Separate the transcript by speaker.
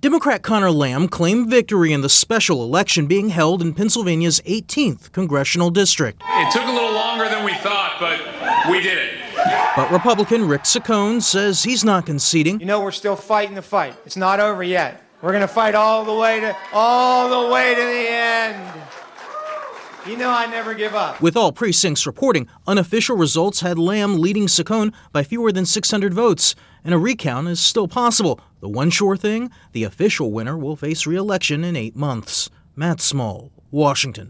Speaker 1: Democrat Conor Lamb claimed victory in the special election being held in Pennsylvania's 18th congressional district.
Speaker 2: It took a little longer than we thought, but we did it.
Speaker 1: But Republican Rick Saccone says he's not conceding.
Speaker 3: You know, we're still fighting the fight. It's not over yet. We're going to fight all the way to all the way to the end. You know I never give up.
Speaker 1: With all precincts reporting, unofficial results had Lamb leading Saccone by fewer than 600 votes, and a recount is still possible. The one sure thing the official winner will face re election in eight months. Matt Small, Washington.